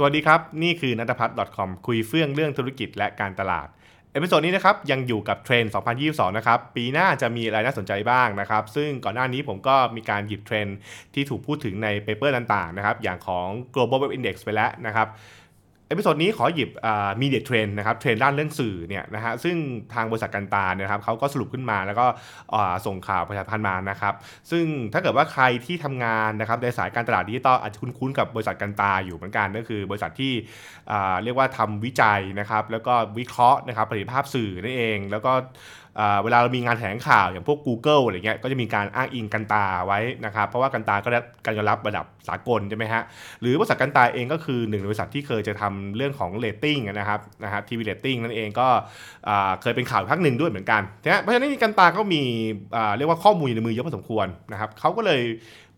สวัสดีครับ นี่คือนัทพัฒน์ .com คุยเฟื่องเรื่องธุรกิจและการตลาด episode นี้นะครับยังอยู่กับเทรนด์2022 นะครับ ปีหน้าจะมีอะไรน่าสนใจบ้างนะครับ ซึ่งก่อนหน้านี้ผมก็มีการหยิบเทรนด์ที่ถูกพูดถึงใน paper ต่างๆนะครับ อย่างของ global web index ไปแล้วนะครับ episode นี้ขอหยิบ media trend นะครับเทรนด์ด้านเรื่องสื่อเนี่ยนะฮะซึ่งทางบริษัท Kantar เนี่ยครับเขาก็สรุปขึ้นมาแล้วก็ส่งข่าวประชาสัมพันธ์มานะครับ ซึ่งถ้าเกิดว่าใครที่ทำงานนะครับในสายการตลาดดิจิตอลอาจจะคุ้นๆกับบริษัท Kantar อยู่เหมือนกันก็คือบริษัทที่เรียกว่าทำวิจัยนะครับแล้วก็วิเคราะห์นะครับประสิทธิภาพสื่อนั่นเอง แล้วก็ เวลาเรามีงานแถลงข่าวอย่างพวก Google อะไรเงี้ยก็จะมีการอ้างอิง Kantar ไว้นะครับเพราะว่า Kantar ก็ได้การยอมรับระดับสากลใช่ไหมฮะหรือบริษัท Kantar เองก็คือหนึ่งในบริษัทที่เคยจะทำเรื่องของเรตติ้งนะครับนะฮะทีวีเรตติ้งนั่นเองก็เคยเป็นข่าวพักหนึ่งด้วยเหมือนกันเพราะฉะนั้น Kantar ก็มีเรียกว่าข้อมูลในมือเยอะพอสมควรนะครับเขาก็เลย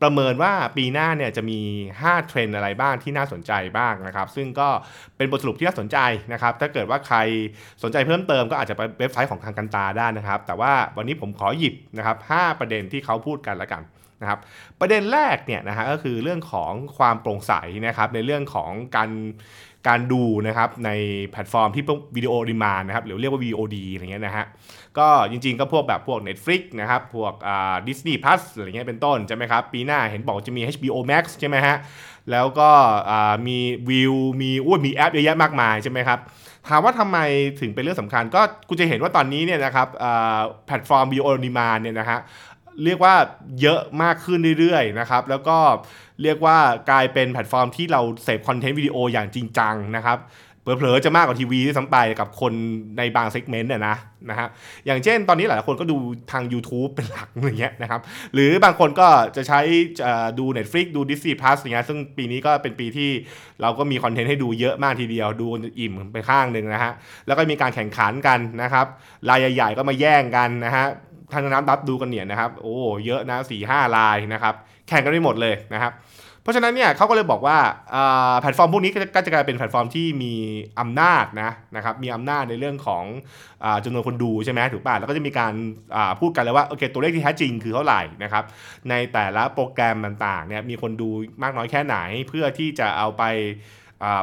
ประเมินว่าปีหน้าเนี่ยจะมี 5 เทรนด์อะไรบ้างที่น่าสนใจบ้างนะครับ ซึ่งก็เป็นบทสรุปที่น่าสนใจนะครับ ถ้าเกิดว่าใครสนใจเพิ่มเติมก็อาจจะไปเว็บไซต์ของทาง Kantar ได้นะครับ แต่ว่าวันนี้ผมขอหยิบนะครับ 5 ประเด็นที่เขาพูดกันละกันนะครับ ประเด็นแรกเนี่ยนะฮะก็คือเรื่องของความโปร่งใสนะครับ ในเรื่องของการการดูนะครับในแพลตฟอร์มที่วิดีโอดีมานะครับหรือเรียกว่า VOD อะไรเงี้ยนะฮะ ก็จริงๆก็พวกแบบพวก Netflix นะครับพวกอ่า Disney Plus อะไรเงี้ยเป็นต้นใช่ไหมครับปีหน้าเห็นบอกจะมี HBO Max ใช่ไหมฮะแล้วก็มีวิวมีอุ้ยมีแอปเยอะแยะมากมายใช่ไหมครับถามว่าทำไมถึงเป็นเรื่องสำคัญก็กูจะเห็นว่าตอนนี้เนี่ยนะครับแพลตฟอร์มวิดีโอดีมาเนี่ยนะฮะเรียกว่าเยอะมากขึ้นเรื่อยๆนะครับแล้วก็เรียกว่ากลายเป็นแพลตฟอร์มที่เราเสพคอนเทนต์วิดีโออย่างจริงจังนะครับ เผลอๆจะมากกว่าทีวีที่ซ้ำไปกับคนในบาง segment เนี่ยนะนะฮะอย่างเช่นตอนนี้หลายคนก็ดูทาง YouTube เป็นหลักอย่างเงี้ยนะครับหรือบางคนก็จะใช้ดู Netflix ดู Disney Plus อย่างเงี้ยซึ่งปีนี้ก็เป็นปีที่เราก็มีคอนเทนต์ให้ดูเยอะมากทีเดียว ดูอิ่มไปข้างหนึ่งนะฮะแล้วก็มีการแข่งขันกันนะครับรายใหญ่ๆก็มาแย่งกันนะฮะทางน้ำดับดูกันเนี่ยนะครับโอ้เยอะนะสี่ห้ารายนะครับแข่งกันไม่หมดเลยนะครับ เพราะฉะนั้นเนี่ยเขาก็เลยบอกว่าแพลตฟอร์มพวกนี้ก็จะกลายเป็นแพลตฟอร์มที่มีอำนาจนะนะครับมีอำนาจในเรื่องของจำนวนคนดูใช่ไหมถูกป่ะแล้วก็จะมีการพูดกันเลยว่าโอเคตัวเลขที่แท้จริงคือเท่าไหร่นะครับในแต่ละโปรแกรมต่างๆเนี่ยมีคนดูมากน้อยแค่ไหนเพื่อที่จะเอาไป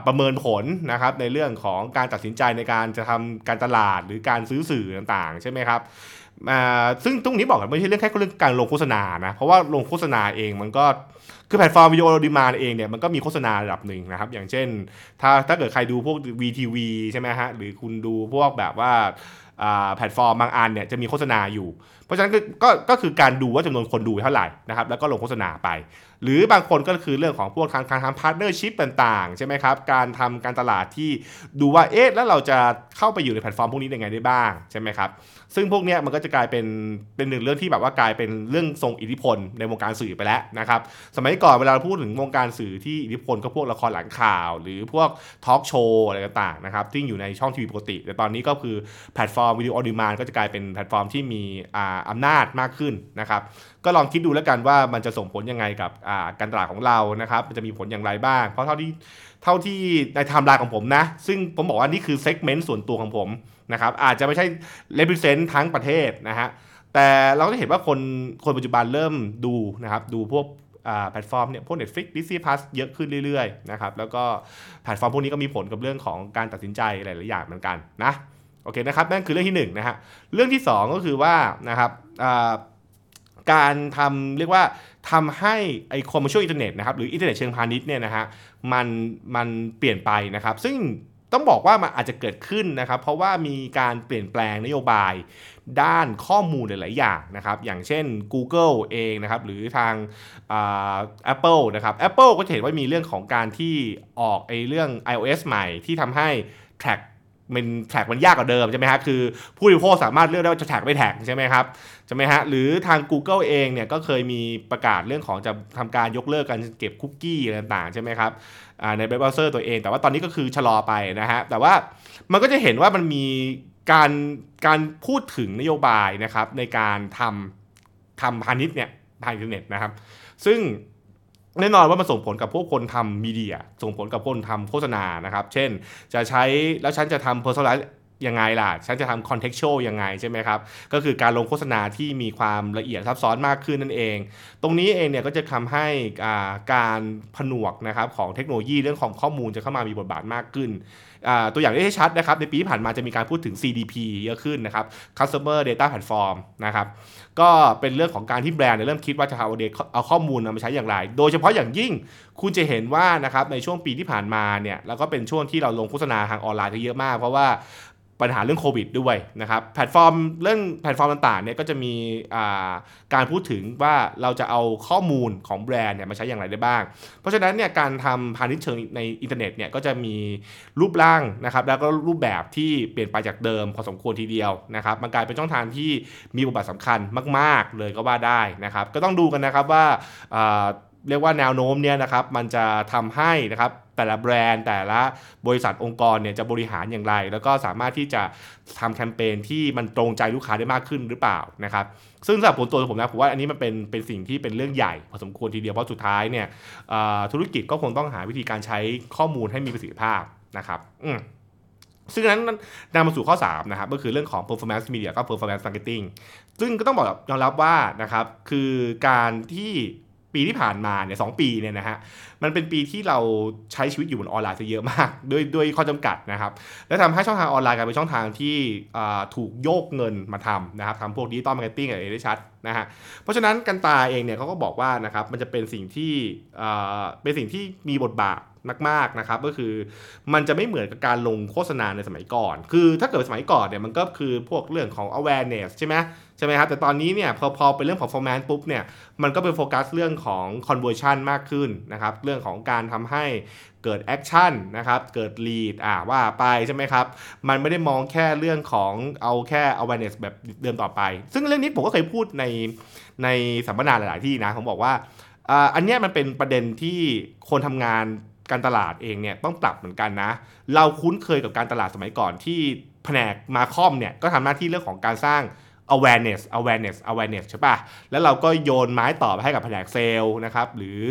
ประเมินผลนะครับในเรื่องของการตัดสินใจในการจะทำการตลาดหรือการซื้อสื่อต่างๆ ใช่ไหมครับ ซึ่งตรงนี้บอกก่อนไม่ใช่เรื่องแค่เรื่องการลงโฆษณานะ เพราะว่าลงโฆษณาเองมันก็คือแพลตฟอร์มวิดีโอ on demand เองเนี่ยมันก็มีโฆษณาระดับหนึ่งนะครับ อย่างเช่น ถ้าถ้าเกิดใครดูพวก WeTV ใช่ไหมฮะ หรือคุณดูพวกแบบว่าแพลตฟอร์มบางอันเนี่ยจะมีโฆษณาอยู่เพราะฉะนั้นก็ก็คือการดูว่าจำนวนคนดูเท่าไหร่นะครับแล้วก็ลงโฆษณาไป หรือบางคนก็คือเรื่องของพวกการการทำ partnership ต่างๆใช่ไหมครับการทำการตลาดที่ดูว่าเอ๊ะแล้วเราจะเข้าไปอยู่ในแพลตฟอร์มพวกนี้ยังไงได้บ้างใช่ไหมครับซึ่งพวกนี้มันก็จะกลายเป็นเป็นหนึ่งเรื่องที่แบบว่ากลายเป็นเรื่องทรงอิทธิพลในวงการสื่อไปแล้วนะครับสมัยก่อนเวลาเราพูดถึงวงการสื่อที่อิทธิพลก็พวกละครหลังข่าว หรือพวกทอล์กโชว์อะไรต่างๆนะครับที่อยู่ในช่องทีวีปกติ แต่ตอนนี้ก็คือแพลตฟอร์มวิดีโอ on demand ก็จะกลายเป็นแพลตฟอร์มที่มีอำนาจมากขึ้นนะครับ ก็ลองคิดดูแล้วกันว่ามันจะส่งผลยังไงกับการตลาดของเรานะครับ มันจะมีผลอย่างไรบ้าง เพราะเท่าที่เท่าที่ในไทม์ไลน์ของผมนะ ซึ่งผมบอกว่านี่คือ segment ส่วนตัวของผมนะครับ อาจจะไม่ใช่ represent ทั้งประเทศนะฮะ แต่เราก็เห็นว่าคนคนปัจจุบันเริ่มดูนะครับ ดูพวกแพลตฟอร์มเนี่ยพวก Netflix Disney Plus เยอะขึ้นเรื่อยๆนะครับ แล้วก็แพลตฟอร์มพวกนี้ก็มีผลกับเรื่องของการตัดสินใจหลายๆอย่างเหมือนกันนะ โอเคนะครับนั่นคือเรื่องที่1 นะฮะเรื่องที่ 2 ก็คือว่านะครับการทำเรียกว่าทำให้ไอ commercial internet นะครับหรืออินเทอร์เน็ตเชิงพาณิชย์เนี่ยนะฮะมันมันเปลี่ยนไปนะครับ ซึ่งต้องบอกว่ามันอาจจะเกิดขึ้นนะครับ เพราะว่ามีการเปลี่ยนแปลงนโยบายด้านข้อมูลหลาย ๆ อย่างนะครับ อย่างเช่น Google เองนะครับ หรือทางแอปเปิลนะครับ Apple ก็จะเห็นว่ามีเรื่องของการที่ออกไอเรื่อง iOS ใหม่ที่ทำให้ track มัน track มันยากกว่าเดิมใช่ไหมฮะคือผู้บริโภคสามารถเลือกได้ว่าจะ track ไม่ track ใช่ไหมครับใช่ไหมฮะหรือทาง Google เองเนี่ยก็เคยมีประกาศเรื่องของจะทำการยกเลิกการเก็บคุกกี้ต่างๆใช่ไหมครับในเว็บเบราว์เซอร์ตัวเอง แต่ว่าตอนนี้ก็คือชะลอไปนะฮะแต่ว่ามันก็จะเห็นว่ามันมีการการพูดถึงนโยบายนะครับในการทำทำพาณิชย์เนี่ยทางอินเทอร์เน็ตนะครับ ซึ่ง แน่นอนว่ามันส่งผลกับพวกคนทำมีเดีย ส่งผลกับคนทำโฆษณานะครับ เช่นจะใช้แล้วฉันจะทำ personalize ยังไงล่ะ ฉันจะทำ contextual ยังไงใช่ไหมครับ ก็คือการลงโฆษณาที่มีความละเอียดซับซ้อนมากขึ้นนั่นเอง ตรงนี้เองเนี่ยก็จะทำให้การผนวกนะครับของเทคโนโลยีเรื่องของข้อมูลจะเข้ามามีบทบาทมากขึ้น ตัวอย่างที่ชัดนะครับในปีที่ผ่านมาจะมีการพูดถึง CDP เยอะขึ้นนะครับ Customer Data Platform นะครับก็เป็นเรื่องของการที่แบรนด์เริ่มคิดว่าจะเอาเอาข้อมูลมาใช้อย่างไร โดยเฉพาะอย่างยิ่งคุณจะเห็นว่านะครับในช่วงปีที่ผ่านมาเนี่ยแล้วก็เป็นช่วงที่เราลงโฆษณาทางออนไลน์เยอะมาก เพราะว่า ปัญหาเรื่องโควิดด้วยนะครับแพลตฟอร์มเรื่องแพลตฟอร์มต่างๆเนี่ยก็จะมีการพูดถึงว่าเราจะเอาข้อมูลของแบรนด์เนี่ยมาใช้อย่างไรได้บ้าง เพราะฉะนั้นเนี่ยการทำพาณิชย์เชิงในอินเทอร์เน็ตเนี่ยก็จะมีรูปร่างนะครับแล้วก็รูปแบบที่เปลี่ยนไปจากเดิมพอสมควรทีเดียวนะครับมันกลายเป็นช่องทางที่มีบทบาทสำคัญมาก ๆ เลยก็ว่าได้นะครับก็ต้องดูกันนะครับว่าเรียกว่าแนวโน้มเนี่ยนะครับมันจะทำให้นะครับ แต่ละแบรนด์ แต่ละบริษัทองค์กรเนี่ยจะบริหารอย่างไร แล้วก็สามารถที่จะทำแคมเปญที่มันตรงใจลูกค้าได้มากขึ้นหรือเปล่านะครับซึ่งสำหรับผมตัวผมนะผมว่าอันนี้มันเป็นเป็นสิ่งที่เป็นเรื่องใหญ่พอสมควรทีเดียวเพราะสุดท้ายเนี่ยธุรกิจก็คงต้องหาวิธีการใช้ข้อมูลให้มีประสิทธิภาพนะครับอืซึ่งนั้นนำมาสู่ข้อ 3 นะครับ ก็คือเรื่องของ performance media ก็ performance marketing ซึ่งก็ต้องบอกยอมรับว่านะครับ คือการที่ ปีที่ผ่านมาเนี่ยสปีเนี่ยนะฮะมันเป็นปีที่เราใช้ชีวิตอยู่บนออนไลน์ซะเยอะมาก ด้วยด้วยข้อจำกัดนะครับ และทำให้ช่องทางออนไลน์กลายเป็นช่องทางที่ถูกโยกเงินมาทำนะครับทำพวก digital marketing อะไรได้ชัดนะฮะเพราะฉะนั้น Kantar เองเนี่ยเขาก็บอกว่านะครับมันจะเป็นสิ่งที่เป็นสิ่งที่มีบทบาท มากๆนะครับก็คือมันจะไม่เหมือนกับการลงโฆษณาในสมัยก่อน คือถ้าเกิดสมัยก่อนเนี่ยมันก็คือพวกเรื่องของ awareness ใช่ไหมใช่ไหมครับแต่ตอนนี้เนี่ยพอพอเป็นเรื่องของ performance ปุ๊บเนี่ยมันก็เป็นโฟกัสเรื่องของ conversion มากขึ้นนะครับเรื่องของการทำให้เกิด action นะครับเกิด lead อ่าว่าไปใช่ไหมครับมันไม่ได้มองแค่เรื่องของเอาแค่ awareness แบบเดิมต่อไป ซึ่งเรื่องนี้ผมก็เคยพูดในในสัมมนาหลาย ๆ ที่นะผมบอกว่าอันนี้มันเป็นประเด็นที่คนทำงาน การตลาดเองเนี่ยต้องปรับเหมือนกันนะ เราคุ้นเคยกับการตลาดสมัยก่อนที่แผนกมาคอมเนี่ยก็ทำหน้าที่เรื่องของการสร้าง awareness awareness awareness ใช่ปะแล้วเราก็โยนไม้ต่อไปให้กับแผนกเซลล์นะครับ หรือ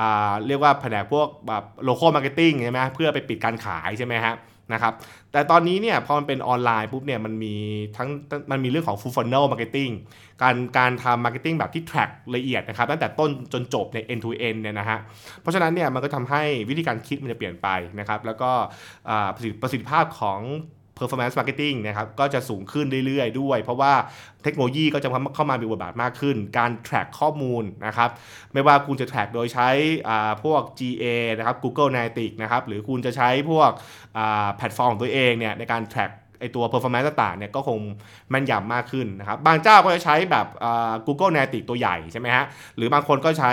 อเรียกว่าแผนกพวกแบบ local marketing ใช่ไหมเพื่อไปปิดการขายใช่ไหมฮะ นะครับ แต่ตอนนี้เนี่ยพอมันเป็นออนไลน์ปุ๊บเนี่ยมันมีทั้งมันมีเรื่องของ full funnel marketing การการทำ marketing แบบที่ track ละเอียดนะครับตั้งแต่ต้นจนจบใน end to end เนี่ยนะฮะ เพราะฉะนั้นเนี่ยมันก็ทำให้วิธีการคิดมันจะเปลี่ยนไปนะครับ แล้วก็ประสิทธิภาพของ performance marketing นะครับก็จะสูงขึ้นเรื่อยๆ ด้วย เพราะว่าเทคโนโลยีก็จะเข้ามามีบทบาทมากขึ้น การ track ข้อมูลนะครับไม่ว่าคุณจะ track โดยใช้พวก GA นะครับ Google Analytics นะครับหรือคุณจะใช้พวกแพลตฟอร์มของตัวเองเนี่ยในการ track ไอตัว performance ต่างๆเนี่ยก็คงแม่นยำมากขึ้นนะครับ บางเจ้าก็จะใช้แบบ Google Analytics ตัวใหญ่ใช่ไหมฮะ หรือบางคนก็ใช้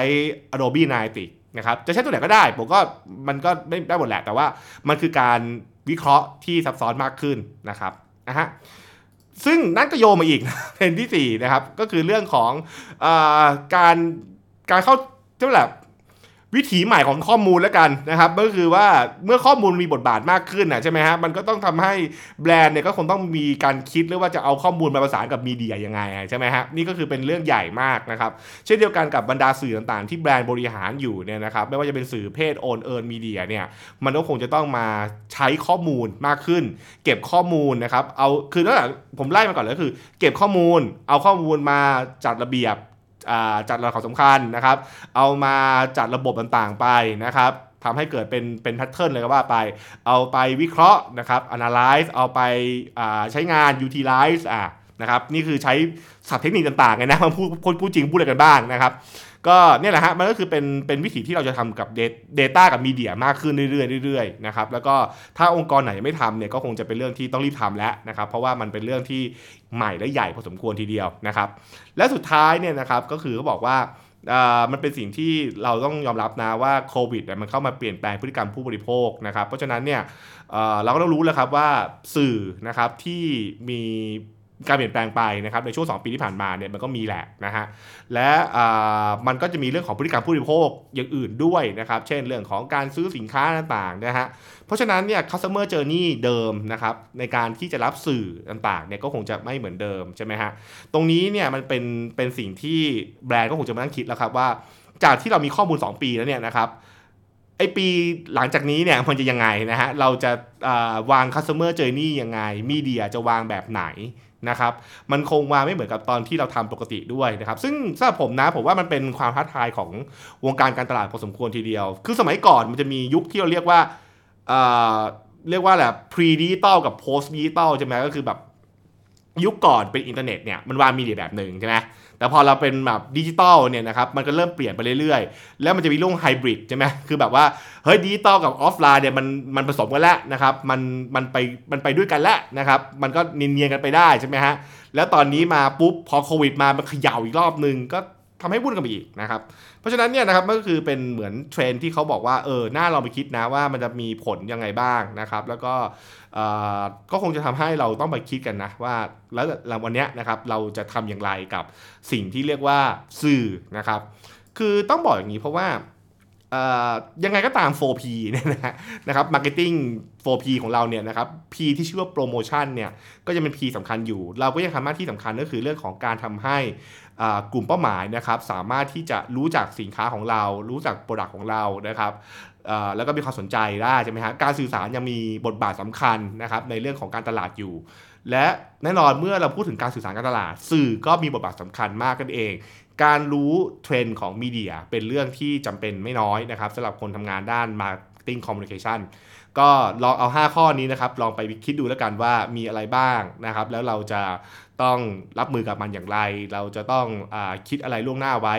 Adobe Analytics นะครับ จะใช้ตัวไหนก็ได้ ผมก็มันก็ได้ได้หมดแหละ แต่ว่ามันคือการวิเคราะห์ที่ซับซ้อนมากขึ้นนะครับนะฮะซึ่งนั่นก็โยมาอีกเป็นที่4นะครับก็คือเรื่องของอการการเข้าเท่าไหร่ วิถีใหม่ของข้อมูลแล้วกันนะครับก็คือว่าเมื่อข้อมูลมีบทบาทมากขึ้นนะใช่ไหมฮะมันก็ต้องทำให้แบรนด์เนี่ยก็คงต้องมีการคิดหรือว่าจะเอาข้อมูลมาประสานกับมีเดียยังไงใช่ไหมฮะนี่ก็คือเป็นเรื่องใหญ่มากนะครับเช่นเดียวกันกับบรรดาสื่อต่างๆ ที่แบรนด์บริหารอยู่เนี่ยนะครับไม่ว่าจะเป็นสื่อเพศโอนเอิร์นมีเดียเนี่ยมันก็คงจะต้องมาใช้ข้อมูลมากขึ้น เก็บข้อมูลนะครับเอาคือตั้งแต่ผมไล่มาก่อนเลยก็คือ เก็บข้อมูล เอาข้อมูลมาจัดระเบียบ จัดระดับความสำคัญนะครับ เอามาจัดระบบต่างๆไปนะครับทำให้เกิดเป็นเป็นแพทเทิร์นเลยก็ว่าไป เอาไปวิเคราะห์นะครับ analyze เอาไปใช้งาน utilize อะนะครับ นี่คือใช้ศัพท์เทคนิคต่างๆไงนะมาพูดพูดจริงพูดอะไรกันบ้างนะครับ ก็เนี่ยแหละฮะมันก็คือเป็นเป็นวิธีที่เราจะทำกับ Data กับมีเดียมากขึ้นเรื่อยๆเรื่อยๆนะครับแล้วก็ถ้าองค์กรไหนไม่ทำเนี่ยก็คงจะเป็นเรื่องที่ต้องรีบทำแล้วนะครับเพราะว่ามันเป็นเรื่องที่ใหม่และใหญ่พอสมควรทีเดียวนะครับและสุดท้ายเนี่ยนะครับก็คือเขาบอกว่ามันเป็นสิ่งที่เราต้องยอมรับนะว่าโควิดมันเข้ามาเปลี่ยนแปลงพฤติกรรมผู้บริโภคนะครับเพราะฉะนั้นเนี่ยเราก็ต้องรู้แล้วครับว่าสื่อนะครับที่มี การเปลี่ยนแปลงไปนะครับในช่วง 2 ปีที่ผ่านมาเนี่ยมันก็มีแหละนะฮะและมันก็จะมีเรื่องของพฤติกรรมผู้บริโภคอย่างอื่นด้วยนะครับเช่นเรื่องของการซื้อสินค้าต่างๆนะฮะเพราะฉะนั้นเนี่ย customer journey เดิมนะครับในการที่จะรับสื่อต่างๆเนี่ยก็คงจะไม่เหมือนเดิมใช่ไหมฮะตรงนี้เนี่ยมันเป็นเป็นสิ่งที่แบรนด์ก็คงจะมานั่งคิดแล้วครับว่า จากที่เรามีข้อมูล 2 ปีแล้วเนี่ยนะครับไอปีหลังจากนี้เนี่ยมันจะยังไงนะฮะ เราจะวาง customer journey ยังไง media จะวางแบบไหน นะครับมันคงจะไม่เหมือนกับตอนที่เราทำปกติด้วยนะครับซึ่งสำหรับผมนะผมว่ามันเป็นความท้าทายของวงการการตลาดพอสมควรทีเดียว คือสมัยก่อนมันจะมียุคที่เราเรียกว่าเรียกว่าแหละ pre digital กับ post digital ใช่ไหมก็คือแบบยุคก่อนเป็นอินเทอร์เน็ตเนี่ยมันวาง media แบบหนึ่งใช่ไหม แต่พอเราเป็นแบบดิจิตอลเนี่ยนะครับมันก็เริ่มเปลี่ยนไปเรื่อยๆ แล้วมันจะมีเรื่องไฮบริดใช่ไหมคือแบบว่าเฮ้ยดิจิตอลกับออฟไลน์เนี่ยมันมันผสมกันแล้วนะครับมันมันไปมันไปด้วยกันแล้วนะครับมันก็เนียนๆกันไปได้ใช่ไหมฮะแล้วตอนนี้มาปุ๊บพอโควิดมามันเขย่าอีกรอบนึงก็ ทำให้วุ่นกันไปอีกนะครับ เพราะฉะนั้นเนี่ยนะครับมันก็คือเป็นเหมือนเทรนด์ที่เขาบอกว่าเออน่าเอาไปคิดนะว่ามันจะมีผลยังไงบ้างนะครับ แล้วก็ก็คงจะทำให้เราต้องไปคิดกันนะว่าแล้ววันนี้นะครับเราจะทำอย่างไรกับสิ่งที่เรียกว่าสื่อนะครับ คือต้องบอกอย่างนี้เพราะว่า ยังไงก็ตาม 4P เนี่ยนะนะครับ Marketing 4P ของเราเนี่ยนะครับ P ที่ชื่อว่า Promotion เนี่ยก็จะเป็น P สำคัญอยู่ เราก็ยังทำหน้าที่สำคัญก็คือเรื่องของการทำให้กลุ่มเป้าหมายนะครับสามารถที่จะรู้จักสินค้าของเรา รู้จัก product ของเรานะครับแล้วก็มีความสนใจได้ใช่ไหมฮะการสื่อสารยังมีบทบาทสำคัญนะครับในเรื่องของการตลาดอยู่และแน่นอนเมื่อเราพูดถึงการสื่อสารการตลาด สื่อก็มีบทบาทสำคัญมากนั่นเอง การรู้เทรนด์ของ media เป็นเรื่องที่จำเป็นไม่น้อยนะครับสำหรับคนทำงานด้าน Marketing Communication ก็ลองเอา 5 ข้อนี้นะครับ ลองไปคิดดูแล้วกันว่ามีอะไรบ้างนะครับ แล้วเราจะต้องรับมือกับมันอย่างไร เราจะต้องคิดอะไรล่วงหน้าไว้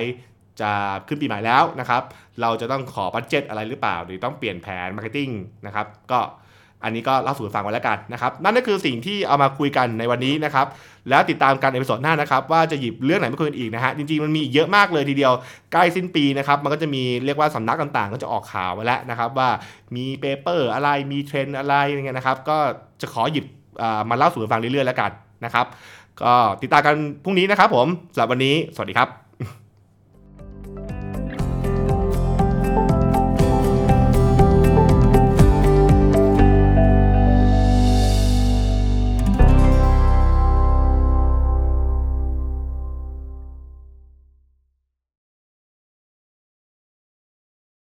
จะขึ้นปีใหม่แล้วนะครับ เราจะต้องขอ budget อะไรหรือเปล่า หรือต้องเปลี่ยนแผน marketingนะครับ ก็ อันนี้ก็เล่าสู่ฟังไว้แล้วกันนะครับนั่นก็คือสิ่งที่เอามาคุยกันในวันนี้นะครับแล้วติดตามกันในตอนหน้านะครับว่าจะหยิบเรื่องไหนมาคุยกันอีกนะฮะจริงๆมันมีเยอะมากเลยทีเดียวใกล้สิ้นปีนะครับมันก็จะมีเรียกว่าสำนักต่างๆ ก็จะออกข่าวไว้แล้วนะครับว่ามี paper อะไรมีเทรนด์อะไรอย่างเงี้ยนะครับก็จะขอหยิบมาเล่าสู่ฟังเรื่อยๆแล้วกันนะครับก็ติดตามกันพรุ่งนี้นะครับผมสำหรับวันนี้สวัสดีครับ